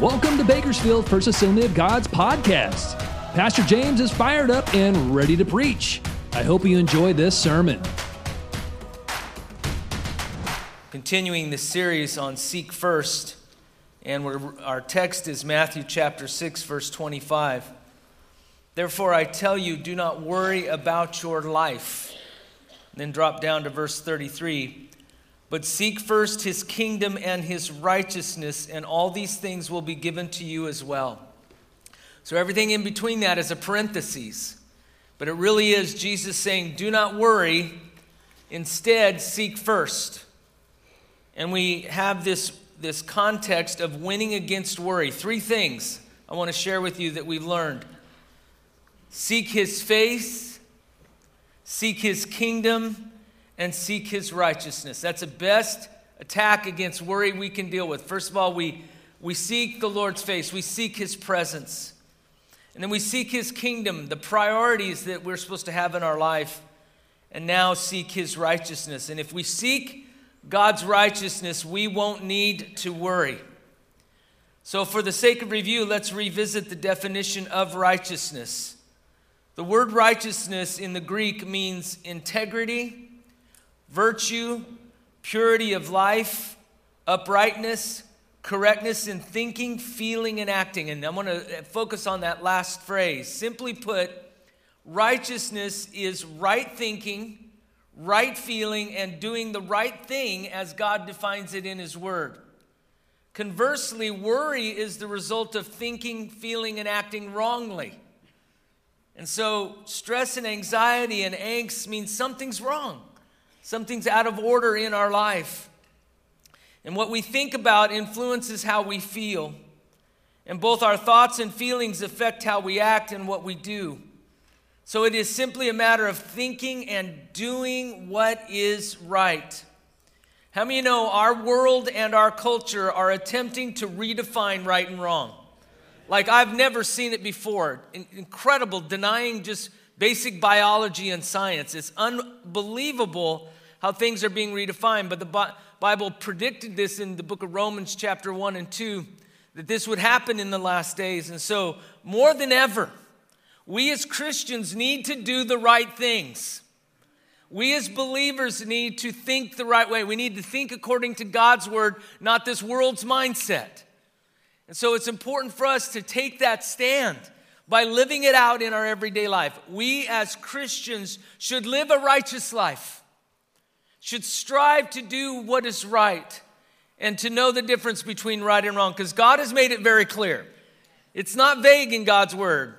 Welcome to Bakersfield First Assembly of God's podcast. Pastor James is fired up and ready to preach. I hope you enjoy this sermon. Continuing the series on Seek First, and our text is Matthew chapter 6, verse 25. Therefore, I tell you, do not worry about your life. Then drop down to verse 33. But seek first his kingdom and his righteousness, and all these things will be given to you as well. So everything in between that is a parenthesis. But it really is Jesus saying, Do not worry, instead, seek first. And we have this, this context of winning against worry. Three things I want to share with you that we've learned seek his face, seek his kingdom, and seek his righteousness. That's the best attack against worry we can deal with. First of all, we, we seek the Lord's face, we seek his presence. And then we seek his kingdom, the priorities that we're supposed to have in our life, and now seek his righteousness. And if we seek God's righteousness, we won't need to worry. So, for the sake of review, let's revisit the definition of righteousness. The word righteousness in the Greek means integrity, virtue, purity of life, uprightness, correctness in thinking, feeling, and acting. And I'm going to uh, focus on that last phrase. Simply put, righteousness is right thinking, right feeling, and doing the right thing as God defines it in His Word. Conversely, worry is the result of thinking, feeling, and acting wrongly. And so, stress and anxiety and angst means something's wrong. Something's out of order in our life. And what we think about influences how we feel. And both our thoughts and feelings affect how we act and what we do. So it is simply a matter of thinking and doing what is right. How many know our world and our culture are attempting to redefine right and wrong? Like I've never seen it before. Incredible, denying just basic biology and science. It's unbelievable how things are being redefined. But the Bible predicted this in the book of Romans, chapter 1 and 2, that this would happen in the last days. And so, more than ever, we as Christians need to do the right things. We as believers need to think the right way. We need to think according to God's word, not this world's mindset. And so it's important for us to take that stand by living it out in our everyday life. We as Christians should live a righteous life, should strive to do what is right, and to know the difference between right and wrong, because God has made it very clear. It's not vague in God's word.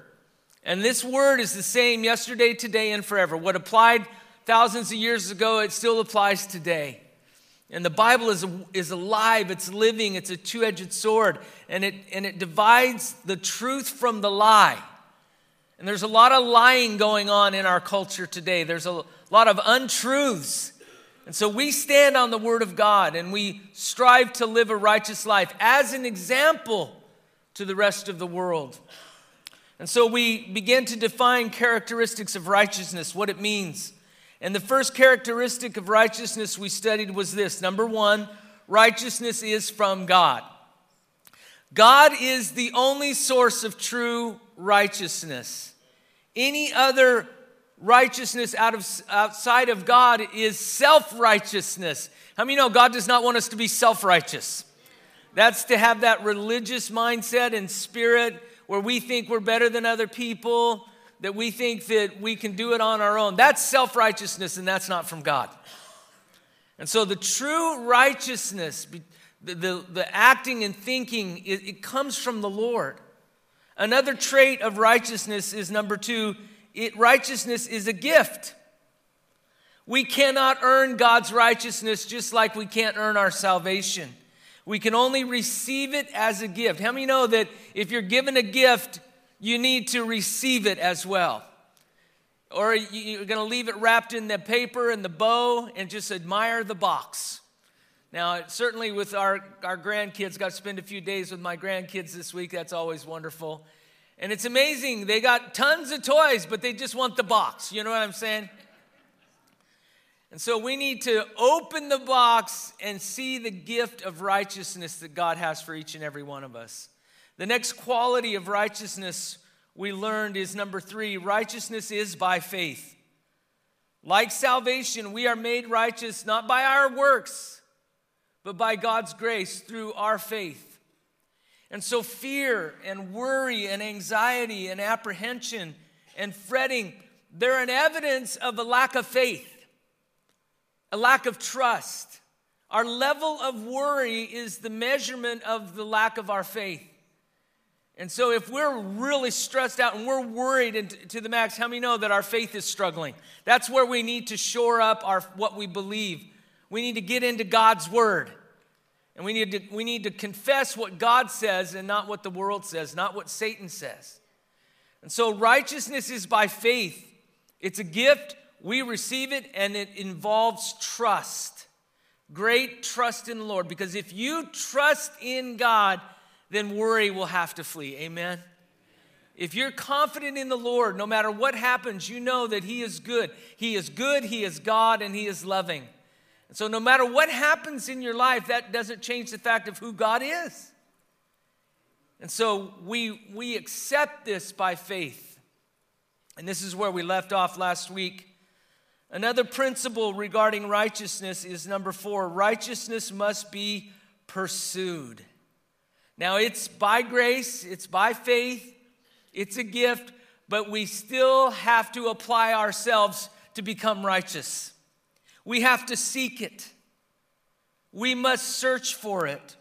And this word is the same yesterday, today, and forever. What applied thousands of years ago, it still applies today. And the Bible is, is alive, it's living, it's a two edged sword, and it, and it divides the truth from the lie. And there's a lot of lying going on in our culture today, there's a lot of untruths. And so we stand on the Word of God and we strive to live a righteous life as an example to the rest of the world. And so we begin to define characteristics of righteousness, what it means. And the first characteristic of righteousness we studied was this number one, righteousness is from God. God is the only source of true righteousness. Any other righteousness out of, outside of God is self righteousness. How many know God does not want us to be self righteous? That's to have that religious mindset and spirit where we think we're better than other people that we think that we can do it on our own. That's self righteousness, and that's not from God. And so the true righteousness, the, the, the acting and thinking, it, it comes from the Lord. Another trait of righteousness is number two it, righteousness is a gift. We cannot earn God's righteousness just like we can't earn our salvation. We can only receive it as a gift. How many know that if you're given a gift, you need to receive it as well. Or you're going to leave it wrapped in the paper and the bow and just admire the box. Now, certainly with our, our grandkids, got to spend a few days with my grandkids this week. That's always wonderful. And it's amazing. They got tons of toys, but they just want the box. You know what I'm saying? And so we need to open the box and see the gift of righteousness that God has for each and every one of us. The next quality of righteousness we learned is number three righteousness is by faith. Like salvation, we are made righteous not by our works, but by God's grace through our faith. And so, fear and worry and anxiety and apprehension and fretting, they're an evidence of a lack of faith, a lack of trust. Our level of worry is the measurement of the lack of our faith. And so, if we're really stressed out and we're worried to the max, how many know that our faith is struggling? That's where we need to shore up our, what we believe. We need to get into God's word. And we need, to, we need to confess what God says and not what the world says, not what Satan says. And so, righteousness is by faith. It's a gift, we receive it, and it involves trust. Great trust in the Lord. Because if you trust in God, then worry will have to flee. Amen? If you're confident in the Lord, no matter what happens, you know that He is good. He is good, He is God, and He is loving. And so, no matter what happens in your life, that doesn't change the fact of who God is. And so, we, we accept this by faith. And this is where we left off last week. Another principle regarding righteousness is number four righteousness must be pursued. Now, it's by grace, it's by faith, it's a gift, but we still have to apply ourselves to become righteous. We have to seek it. We must search for it.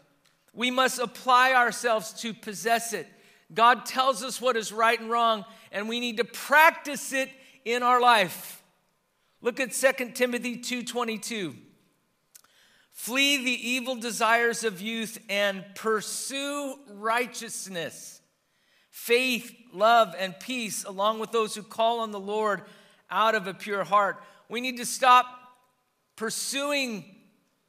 We must apply ourselves to possess it. God tells us what is right and wrong, and we need to practice it in our life. Look at 2 Timothy 2:22. Flee the evil desires of youth and pursue righteousness, faith, love, and peace, along with those who call on the Lord out of a pure heart. We need to stop pursuing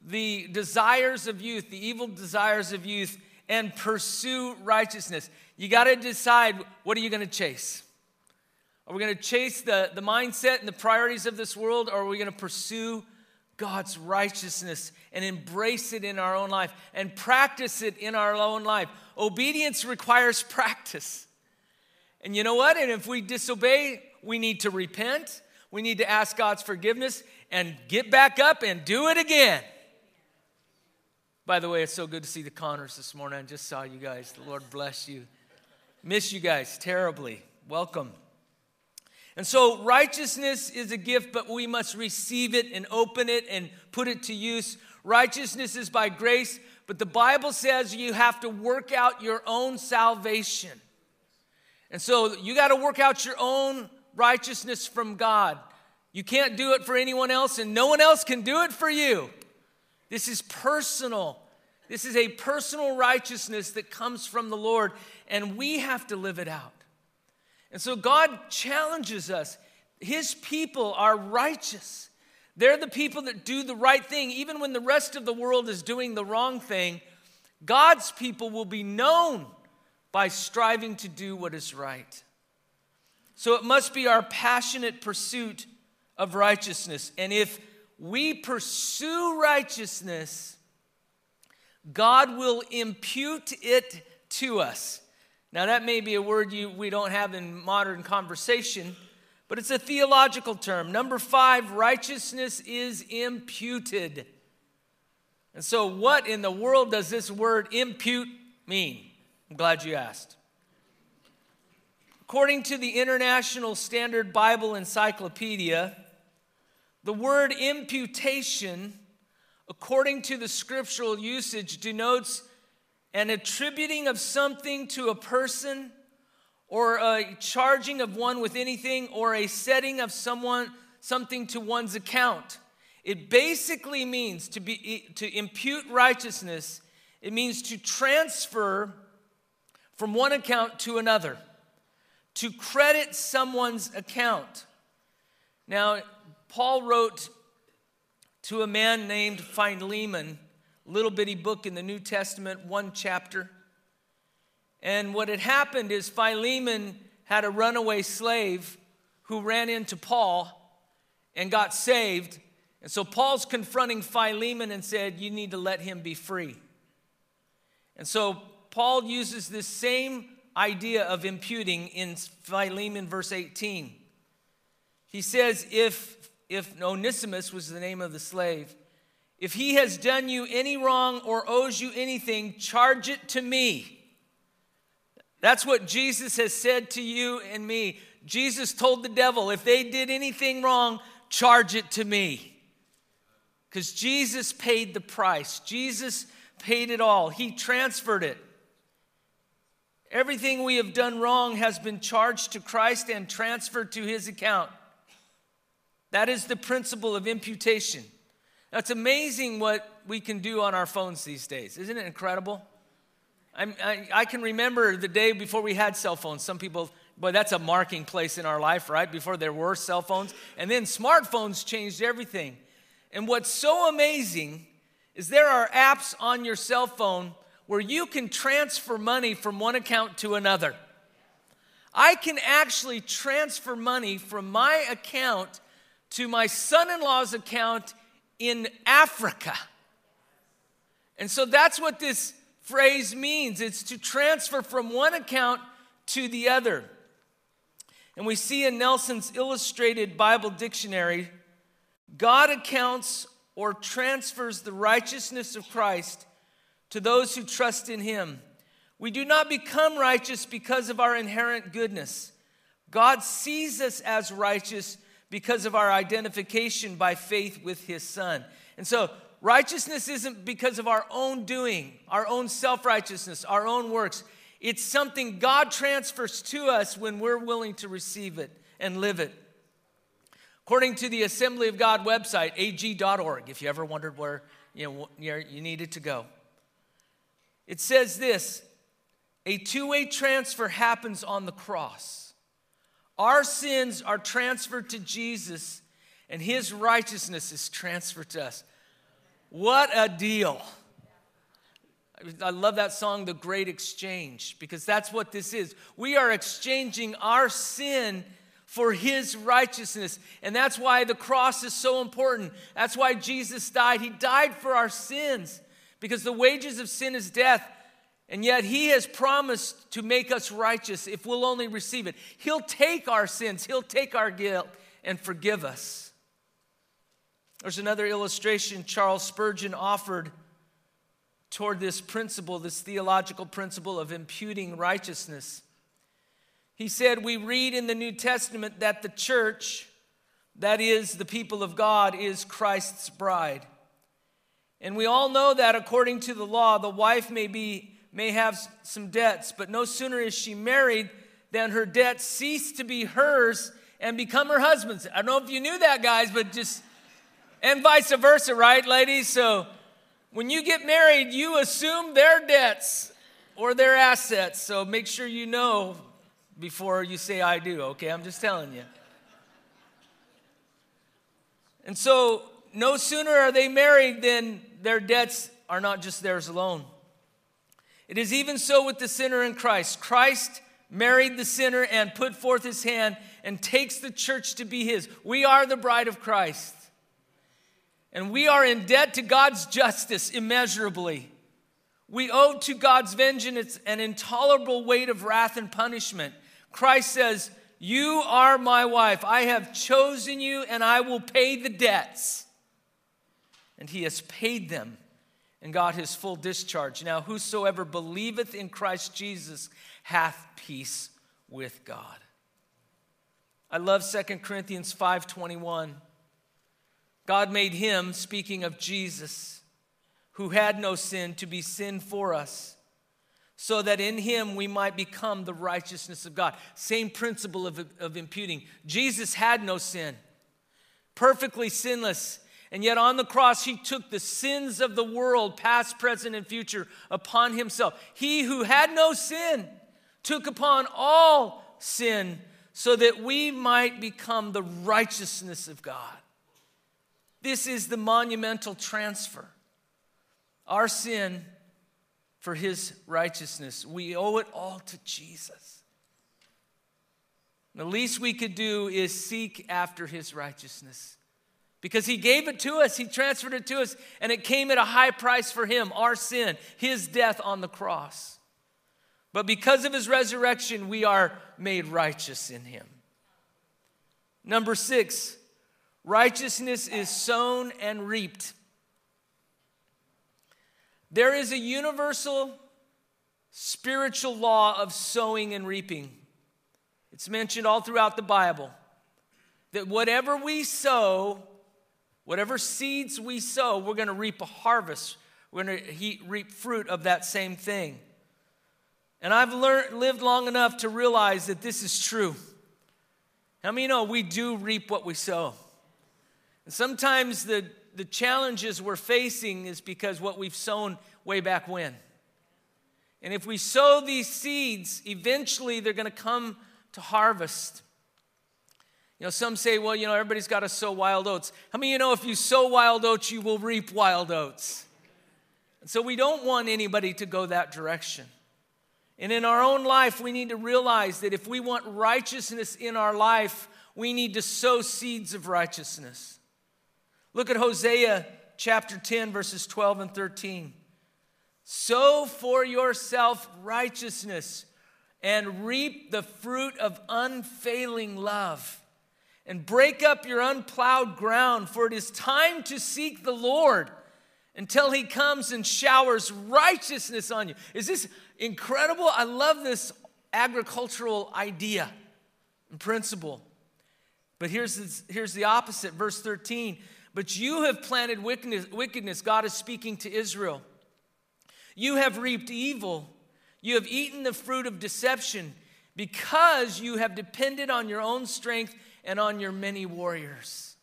the desires of youth, the evil desires of youth, and pursue righteousness. You got to decide what are you going to chase? Are we going to chase the, the mindset and the priorities of this world, or are we going to pursue God's righteousness and embrace it in our own life and practice it in our own life. Obedience requires practice. And you know what? And if we disobey, we need to repent. We need to ask God's forgiveness and get back up and do it again. By the way, it's so good to see the Connors this morning. I just saw you guys. The Lord bless you. Miss you guys terribly. Welcome. And so, righteousness is a gift, but we must receive it and open it and put it to use. Righteousness is by grace, but the Bible says you have to work out your own salvation. And so, you got to work out your own righteousness from God. You can't do it for anyone else, and no one else can do it for you. This is personal. This is a personal righteousness that comes from the Lord, and we have to live it out. And so God challenges us. His people are righteous. They're the people that do the right thing. Even when the rest of the world is doing the wrong thing, God's people will be known by striving to do what is right. So it must be our passionate pursuit of righteousness. And if we pursue righteousness, God will impute it to us. Now, that may be a word you, we don't have in modern conversation, but it's a theological term. Number five, righteousness is imputed. And so, what in the world does this word impute mean? I'm glad you asked. According to the International Standard Bible Encyclopedia, the word imputation, according to the scriptural usage, denotes an attributing of something to a person or a charging of one with anything or a setting of someone something to one's account. It basically means to be to impute righteousness. It means to transfer from one account to another to credit someone's account now paul wrote to a man named philemon little bitty book in the New Testament, one chapter. And what had happened is Philemon had a runaway slave who ran into Paul and got saved. And so Paul's confronting Philemon and said, You need to let him be free. And so Paul uses this same idea of imputing in Philemon verse 18. He says, if, if Onesimus was the name of the slave, if he has done you any wrong or owes you anything, charge it to me. That's what Jesus has said to you and me. Jesus told the devil, if they did anything wrong, charge it to me. Because Jesus paid the price, Jesus paid it all, He transferred it. Everything we have done wrong has been charged to Christ and transferred to his account. That is the principle of imputation. That's amazing what we can do on our phones these days. Isn't it incredible? I, I, can remember the day before we had cell phones. Some people, boy, that's a marking place in our life, right? Before there were cell phones. And then smartphones changed everything. And what's so amazing is there are apps on your cell phone where you can transfer money from one account to another. I can actually transfer money from my account to my son in law's account in Africa. And so that's what this phrase means it's to transfer from one account to the other. And we see in Nelson's illustrated Bible dictionary God accounts or transfers the righteousness of Christ to those who trust in him. We do not become righteous because of our inherent goodness. God sees us as righteous because of our identification by faith with his son. And so, righteousness isn't because of our own doing, our own self righteousness, our own works. It's something God transfers to us when we're willing to receive it and live it. According to the Assembly of God website, ag.org, if you ever wondered where you, know, you needed to go, it says this a two way transfer happens on the cross. Our sins are transferred to Jesus, and his righteousness is transferred to us. What a deal! I love that song, The Great Exchange, because that's what this is. We are exchanging our sin for his righteousness. And that's why the cross is so important. That's why Jesus died. He died for our sins because the wages of sin is death. And yet, He has promised to make us righteous if we'll only receive it. He'll take our sins, He'll take our guilt, and forgive us. There's another illustration Charles Spurgeon offered toward this principle, this theological principle of imputing righteousness. He said, We read in the New Testament that the church, that is, the people of God, is Christ's bride. And we all know that according to the law, the wife may be may have some debts, but no sooner is she married than her debts cease to be hers and become her husband's. I don't know if you knew that, guys, but just and vice versa, right, ladies? So when you get married, you assume their debts or their assets. So make sure you know before you say I do, okay? I'm just telling you. And so no sooner are they married than their debts are not just theirs alone. It is even so with the sinner in Christ. Christ married the sinner and put forth his hand and takes the church to be his. We are the bride of Christ. And we are in debt to God's justice immeasurably. We owe to God's vengeance an intolerable weight of wrath and punishment. Christ says, You are my wife. I have chosen you, and I will pay the debts and he has paid them and got his full discharge. Now, whosoever believeth in Christ Jesus hath peace with God. I love 2 Corinthians 5:21. God made him, speaking of Jesus, who had no sin, to be sin for us, so that in him we might become the righteousness of God. Same principle of, of imputing. Jesus had no sin, perfectly sinless. And yet on the cross, he took the sins of the world, past, present, and future, upon himself. He who had no sin took upon all sin so that we might become the righteousness of God. This is the monumental transfer. Our sin for his righteousness. We owe it all to Jesus. The least we could do is seek after his righteousness because he gave it to us, he transferred it to us, and it came at a high price for him, our sin, his death on the cross. But because of his resurrection, we are made righteous in him. Number six, righteousness is sown and reaped. There is a universal spiritual law of sowing and reaping. It's mentioned all throughout the Bible that whatever we sow, whatever seeds we sow, we're going to reap a harvest. We're going to reap fruit of that same thing. And I've learned, lived long enough to realize that this is true. How many you know we do reap what we sow? And sometimes the, the challenges we're facing is because what we've sown way back when. And if we sow these seeds, eventually they're going to come to harvest. You know, some say, well, you know, everybody's got to sow wild oats. How many of you know if you sow wild oats, you will reap wild oats? And so we don't want anybody to go that direction. And in our own life, we need to realize that if we want righteousness in our life, we need to sow seeds of righteousness. Look at Hosea chapter 10, verses 12 and 13. Sow for yourself righteousness and reap the fruit of unfailing love. And break up your unplowed ground, for it is time to seek the Lord until he comes and showers righteousness on you. Is this incredible? I love this agricultural idea and principle. But here's, this, here's the opposite, verse 13. But you have planted wickedness, wickedness, God is speaking to Israel. You have reaped evil. You have eaten the fruit of deception because you have depended on your own strength and on your many warriors.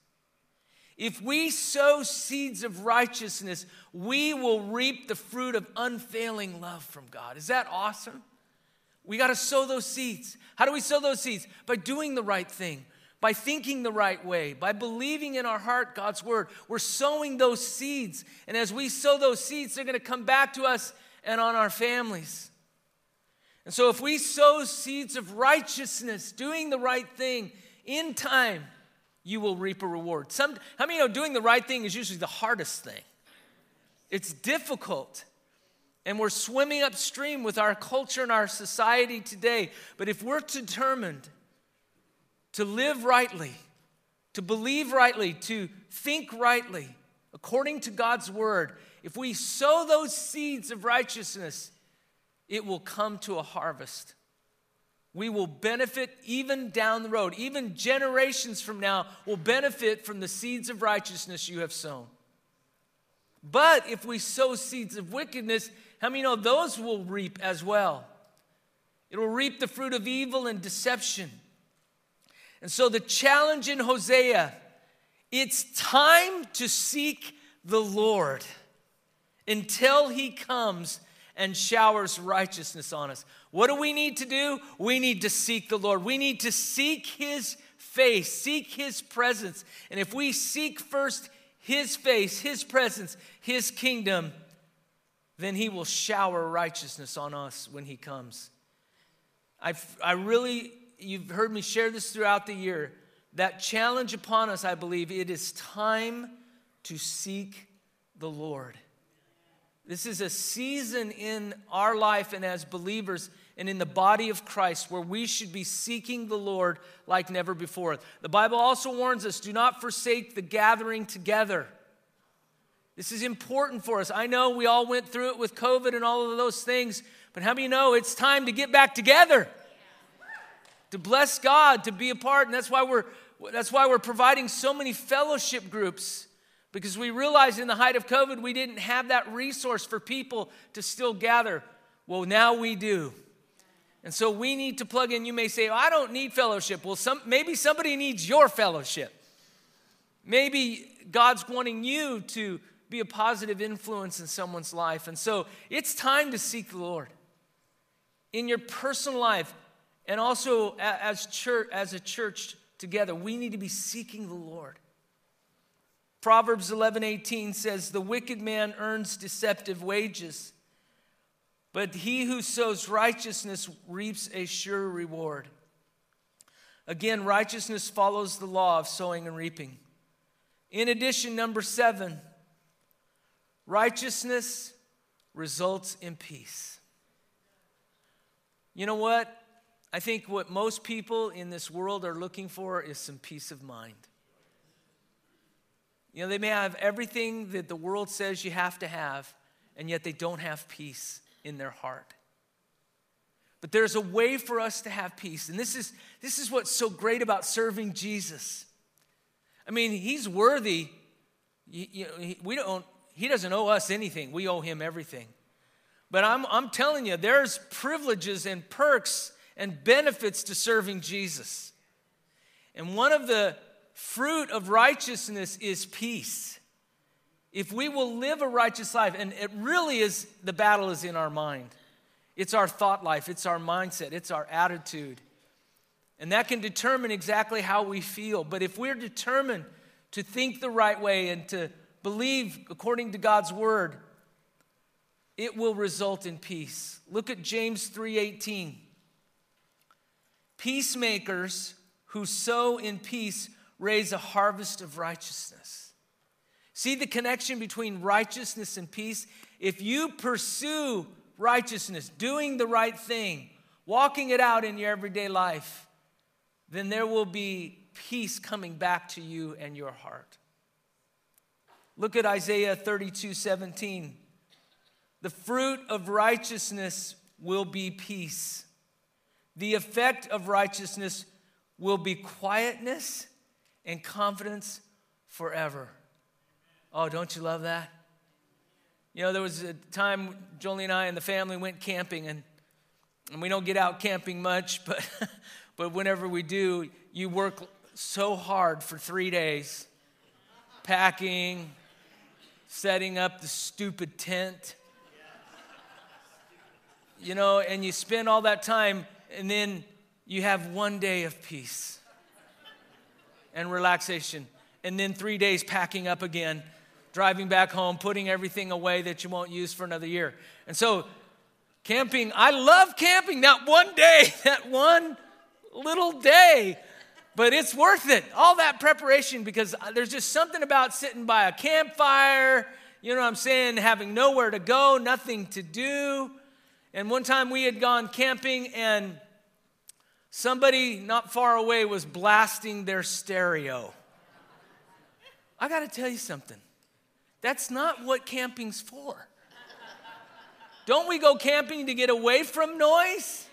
If we sow seeds of righteousness, we will reap the fruit of unfailing love from God. Is that awesome? We got to sow those seeds. How do we sow those seeds? By doing the right thing, by thinking the right way, by believing in our heart God's word. We're sowing those seeds. And as we sow those seeds, they're going to come back to us and on our families. And so if we sow seeds of righteousness, doing the right thing in time, you will reap a reward. Some, how many know doing the right thing is usually the hardest thing? It's difficult. And we're swimming upstream with our culture and our society today. But if we're determined to live rightly, to believe rightly, to think rightly, according to God's word, if we sow those seeds of righteousness, it will come to a harvest. We will benefit even down the road. Even generations from now will benefit from the seeds of righteousness you have sown. But if we sow seeds of wickedness, how many know those will reap as well? It will reap the fruit of evil and deception. And so the challenge in Hosea, it's time to seek the Lord until he comes and showers righteousness on us. What do we need to do? We need to seek the Lord. We need to seek his face, seek his presence. And if we seek first his face, his presence, his kingdom, then he will shower righteousness on us when he comes. I, I really you've heard me share this throughout the year. That challenge upon us, I believe, it is time to seek the Lord. This is a season in our life and as believers and in the body of Christ where we should be seeking the Lord like never before. The Bible also warns us do not forsake the gathering together. This is important for us. I know we all went through it with COVID and all of those things, but how many know it's time to get back together? to bless God, to be a part. And that's why we're, that's why we're providing so many fellowship groups because we realized in the height of COVID we didn't have that resource for people to still gather. Well, now we do. And so we need to plug in. You may say, oh, I don't need fellowship. Well, some, maybe somebody needs your fellowship. Maybe God's wanting you to be a positive influence in someone's life. And so it's time to seek the Lord. In your personal life, and also, as, church, as a church together, we need to be seeking the Lord. Proverbs 11:18 says, The wicked man earns deceptive wages, but he who sows righteousness reaps a sure reward. Again, righteousness follows the law of sowing and reaping. In addition, number seven, righteousness results in peace. You know what? I think what most people in this world are looking for is some peace of mind. You know, they may have everything that the world says you have to have, and yet they don't have peace in their heart. But there's a way for us to have peace. And this is, this is what's so great about serving Jesus. I mean, he's worthy. You, you know, we don't, he doesn't owe us anything, we owe him everything. But I'm, I'm telling you, there's privileges and perks and benefits to serving Jesus. And one of the fruit of righteousness is peace. If we will live a righteous life, and it really is, the battle is in our mind. It's our thought life, it's our mindset, it's our attitude. And that can determine exactly how we feel. But if we're determined to think the right way and to believe according to God's word, it will result in peace. Look at James 3:18. Peacemakers who sow in peace raise a harvest of righteousness. See the connection between righteousness and peace? If you pursue righteousness, doing the right thing, walking it out in your everyday life, then there will be peace coming back to you and your heart. Look at Isaiah 32 17. The fruit of righteousness will be peace. The effect of righteousness will be quietness and confidence forever. Oh, don't you love that? You know, there was a time Jolie and I and the family went camping, and, and we don't get out camping much, but, but whenever we do, you work so hard for three days packing, setting up the stupid tent you know, and you spend all that time, and then you have one day of peace and relaxation, and then three days packing up again, driving back home, putting everything away that you won't use for another year. And so, camping, I love camping that one day, that one little day. But it's worth it, all that preparation, because there's just something about sitting by a campfire, you know what I'm saying, having nowhere to go, nothing to do. And one time we had gone camping, and somebody not far away was blasting their stereo. I got to tell you something. That's not what camping's for. Don't we go camping to get away from noise?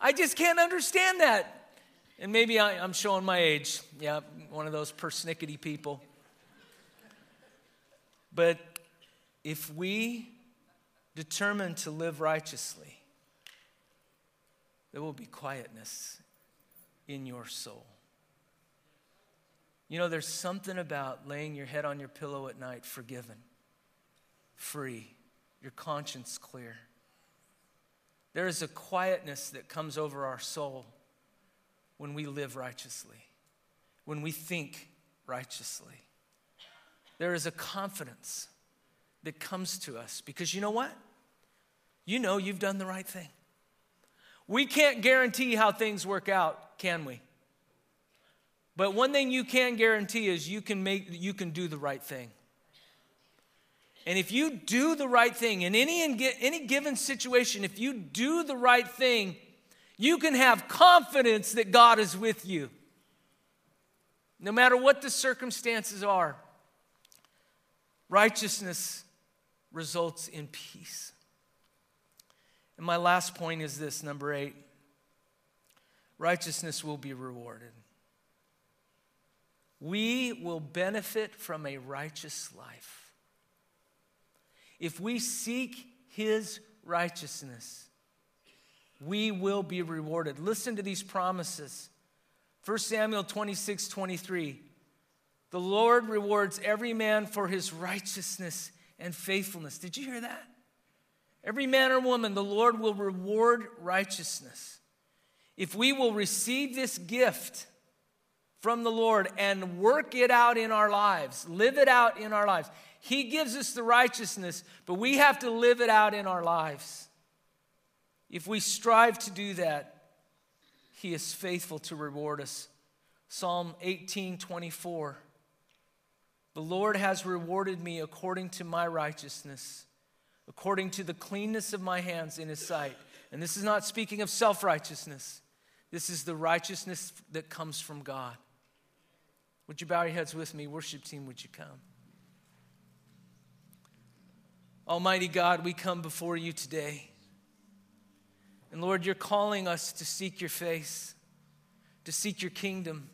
I just can't understand that. And maybe I, am showing my age. Yeah, one of those persnickety people. But if we determined to live righteously, there will be quietness in your soul. You know, there's something about laying your head on your pillow at night forgiven, free, your conscience clear. There is a quietness that comes over our soul when we live righteously, when we think righteously. There is a confidence that comes to us because you know what? you know you've done the right thing. We can't guarantee how things work out, can we? But one thing you can guarantee is you can make you can do the right thing. And if you do the right thing in any any given situation, if you do the right thing, you can have confidence that God is with you. No matter what the circumstances are, righteousness results in peace. And my last point is this number eight righteousness will be rewarded. We will benefit from a righteous life. If we seek his righteousness, we will be rewarded. Listen to these promises. 1 Samuel 26 23. The Lord rewards every man for his righteousness and faithfulness. Did you hear that? Every man or woman, the Lord will reward righteousness. If we will receive this gift from the Lord and work it out in our lives, live it out in our lives, He gives us the righteousness, but we have to live it out in our lives. If we strive to do that, He is faithful to reward us. Psalm 18 24. The Lord has rewarded me according to my righteousness according to the cleanness of my hands in his sight. And this is not speaking of self righteousness, this is the righteousness that comes from God. Would you bow your heads with me? Worship team, would you come? Almighty God, we come before you today. And Lord, you're calling us to seek your face, to seek your kingdom,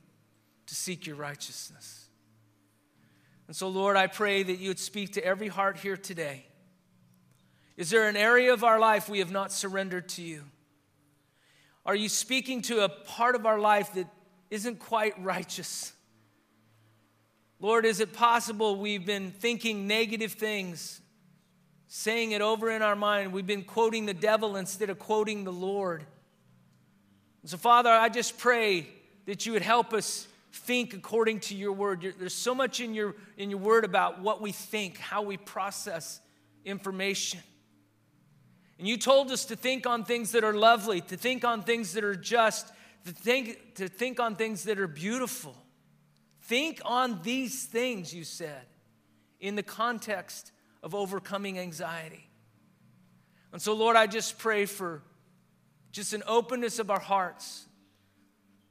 to seek your righteousness. And so, Lord, I pray that you would speak to every heart here today. Is there an area of our life we have not surrendered to you? Are you speaking to a part of our life that isn't quite righteous? Lord, is it possible we've been thinking negative things, saying it over in our mind? We've been quoting the devil instead of quoting the Lord. So, Father, I just pray that you would help us think according to your word. There's so much in your, in your word about what we think, how we process information. And you told us to think on things that are lovely, to think on things that are just, to think, to think on things that are beautiful. Think on these things, you said, in the context of overcoming anxiety. And so, Lord, I just pray for just an openness of our hearts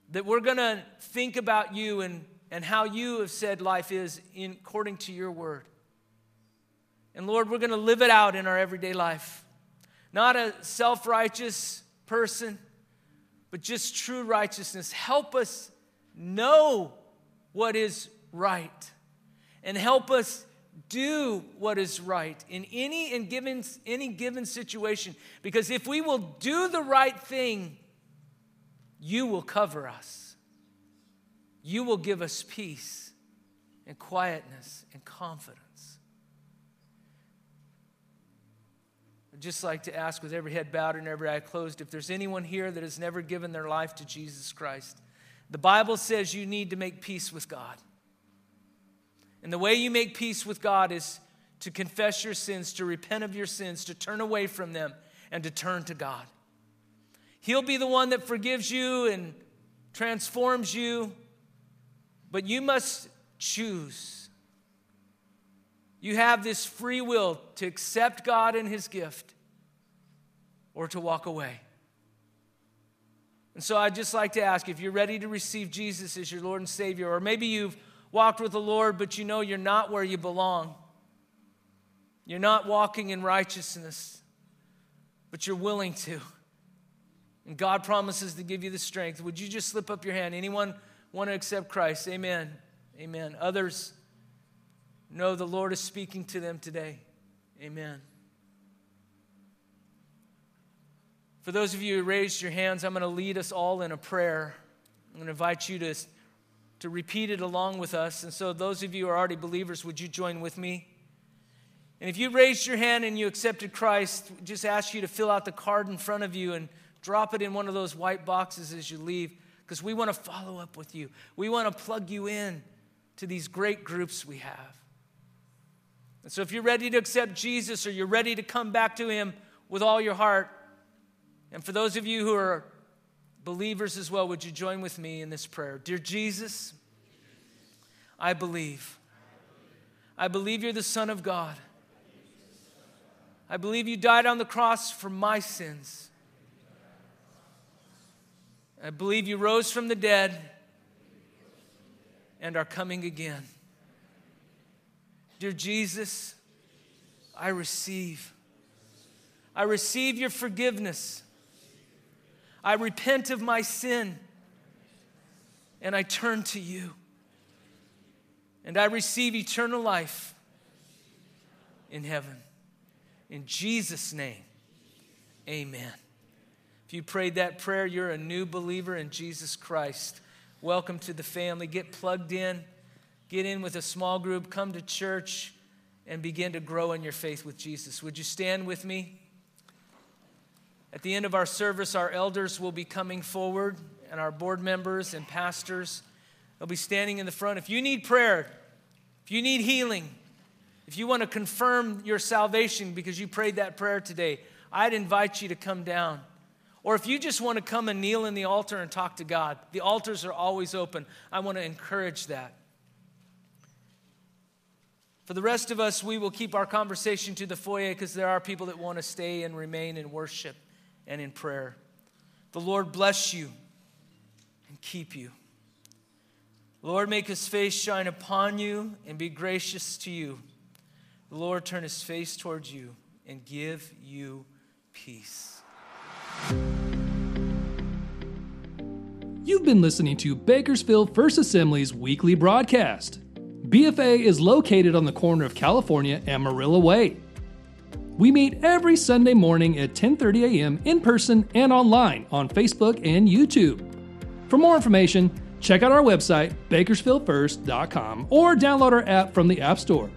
that we're going to think about you and, and how you have said life is in, according to your word. And Lord, we're going to live it out in our everyday life. Not a self righteous person, but just true righteousness. Help us know what is right and help us do what is right in any and given any given situation because if we will do the right thing you will cover us. You will give us peace and quietness and confidence. I'd just like to ask, with every head bowed and every eye closed, if there's anyone here that has never given their life to Jesus Christ. The Bible says you need to make peace with God. And the way you make peace with God is to confess your sins, to repent of your sins, to turn away from them, and to turn to God. He'll be the one that forgives you and transforms you, but you must choose. You have this free will to accept God and His gift or to walk away. And so I'd just like to ask if you're ready to receive Jesus as your Lord and Savior, or maybe you've walked with the Lord, but you know you're not where you belong. You're not walking in righteousness, but you're willing to. And God promises to give you the strength. Would you just slip up your hand? Anyone want to accept Christ? Amen. Amen. Others know the Lord is speaking to them today. Amen. For those of you who raised your hands, I'm going to lead us all in a prayer. I'm going to invite you to, to repeat it along with us. And so, those of you who are already believers, would you join with me? And if you raised your hand and you accepted Christ, just ask you to fill out the card in front of you and Drop it in one of those white boxes as you leave because we want to follow up with you. We want to plug you in to these great groups we have. And so if you're ready to accept Jesus or you're ready to come back to Him with all your heart, and for those of you who are believers as well, would you join with me in this prayer? Dear Jesus, I believe. I believe you're the Son of God. I believe you died on the cross for my sins. I believe you rose from the dead and are coming again. Dear Jesus, I receive. I receive your forgiveness. I repent of my sin and I turn to you. And I receive eternal life in heaven. In Jesus' name, amen. If you prayed that prayer, you're a new believer in Jesus Christ. Welcome to the family. Get plugged in, get in with a small group, come to church, and begin to grow in your faith with Jesus. Would you stand with me? At the end of our service, our elders will be coming forward, and our board members and pastors. They'll be standing in the front. If you need prayer, if you need healing, if you want to confirm your salvation because you prayed that prayer today, I'd invite you to come down. Or if you just want to come and kneel in the altar and talk to God, the altars are always open. I want to encourage that. For the rest of us, we will keep our conversation to the foyer because there are people that want to stay and remain in worship and in prayer. The Lord bless you and keep you. Lord, make his face shine upon you and be gracious to you. The Lord turn his face towards you and give you peace. You've been listening to Bakersfield First Assembly's weekly broadcast. BFA is located on the corner of California and Marilla Way. We meet every Sunday morning at 10:30 a.m. in person and online on Facebook and YouTube. For more information, check out our website bakersfieldfirst.com or download our app from the App Store.